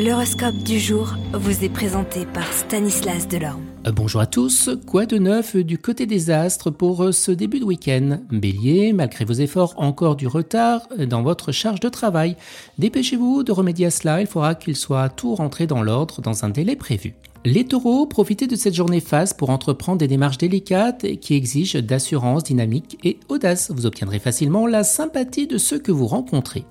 L'horoscope du jour vous est présenté par Stanislas Delorme. Euh, bonjour à tous, quoi de neuf du côté des astres pour euh, ce début de week-end? Bélier, malgré vos efforts, encore du retard dans votre charge de travail. Dépêchez-vous de remédier à cela, il faudra qu'il soit tout rentré dans l'ordre dans un délai prévu. Les taureaux, profitez de cette journée face pour entreprendre des démarches délicates qui exigent d'assurance, dynamique et audace. Vous obtiendrez facilement la sympathie de ceux que vous rencontrez.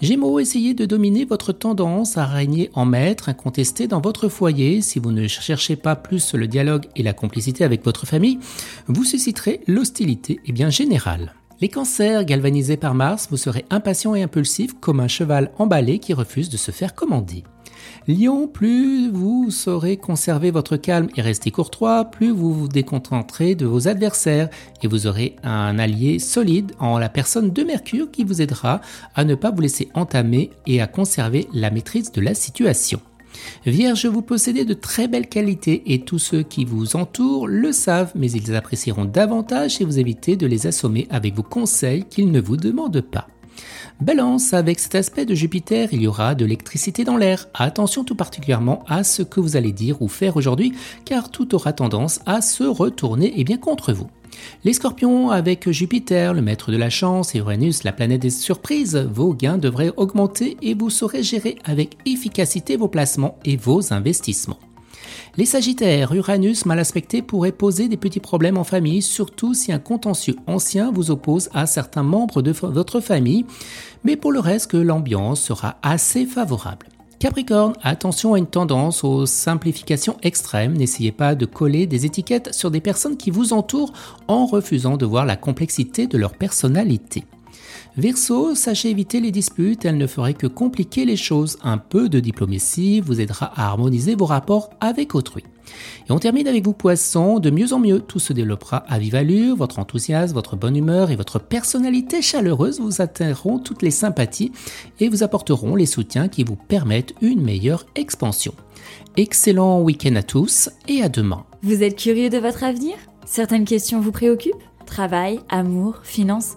Gémeaux, essayez de dominer votre tendance à régner en maître incontesté dans votre foyer. Si vous ne cherchez pas plus le dialogue et la complicité avec votre famille, vous susciterez l'hostilité et bien générale. Les cancers, galvanisés par Mars, vous serez impatient et impulsif comme un cheval emballé qui refuse de se faire commander. Lion, plus vous saurez conserver votre calme et rester courtois, plus vous vous déconcentrez de vos adversaires et vous aurez un allié solide en la personne de Mercure qui vous aidera à ne pas vous laisser entamer et à conserver la maîtrise de la situation. Vierge, vous possédez de très belles qualités et tous ceux qui vous entourent le savent, mais ils apprécieront davantage si vous évitez de les assommer avec vos conseils qu'ils ne vous demandent pas. Balance, avec cet aspect de Jupiter, il y aura de l'électricité dans l'air. Attention tout particulièrement à ce que vous allez dire ou faire aujourd'hui, car tout aura tendance à se retourner et eh bien contre vous. Les scorpions, avec Jupiter, le maître de la chance, et Uranus, la planète des surprises, vos gains devraient augmenter et vous saurez gérer avec efficacité vos placements et vos investissements. Les Sagittaires, Uranus mal aspecté pourrait poser des petits problèmes en famille, surtout si un contentieux ancien vous oppose à certains membres de votre famille, mais pour le reste, l'ambiance sera assez favorable. Capricorne, attention à une tendance aux simplifications extrêmes. N'essayez pas de coller des étiquettes sur des personnes qui vous entourent en refusant de voir la complexité de leur personnalité. Verseau, sachez éviter les disputes, elles ne feraient que compliquer les choses. Un peu de diplomatie vous aidera à harmoniser vos rapports avec autrui. Et on termine avec vous poissons, de mieux en mieux, tout se développera à vive allure, votre enthousiasme, votre bonne humeur et votre personnalité chaleureuse vous atteindront toutes les sympathies et vous apporteront les soutiens qui vous permettent une meilleure expansion. Excellent week-end à tous et à demain. Vous êtes curieux de votre avenir? Certaines questions vous préoccupent? Travail, amour, finances?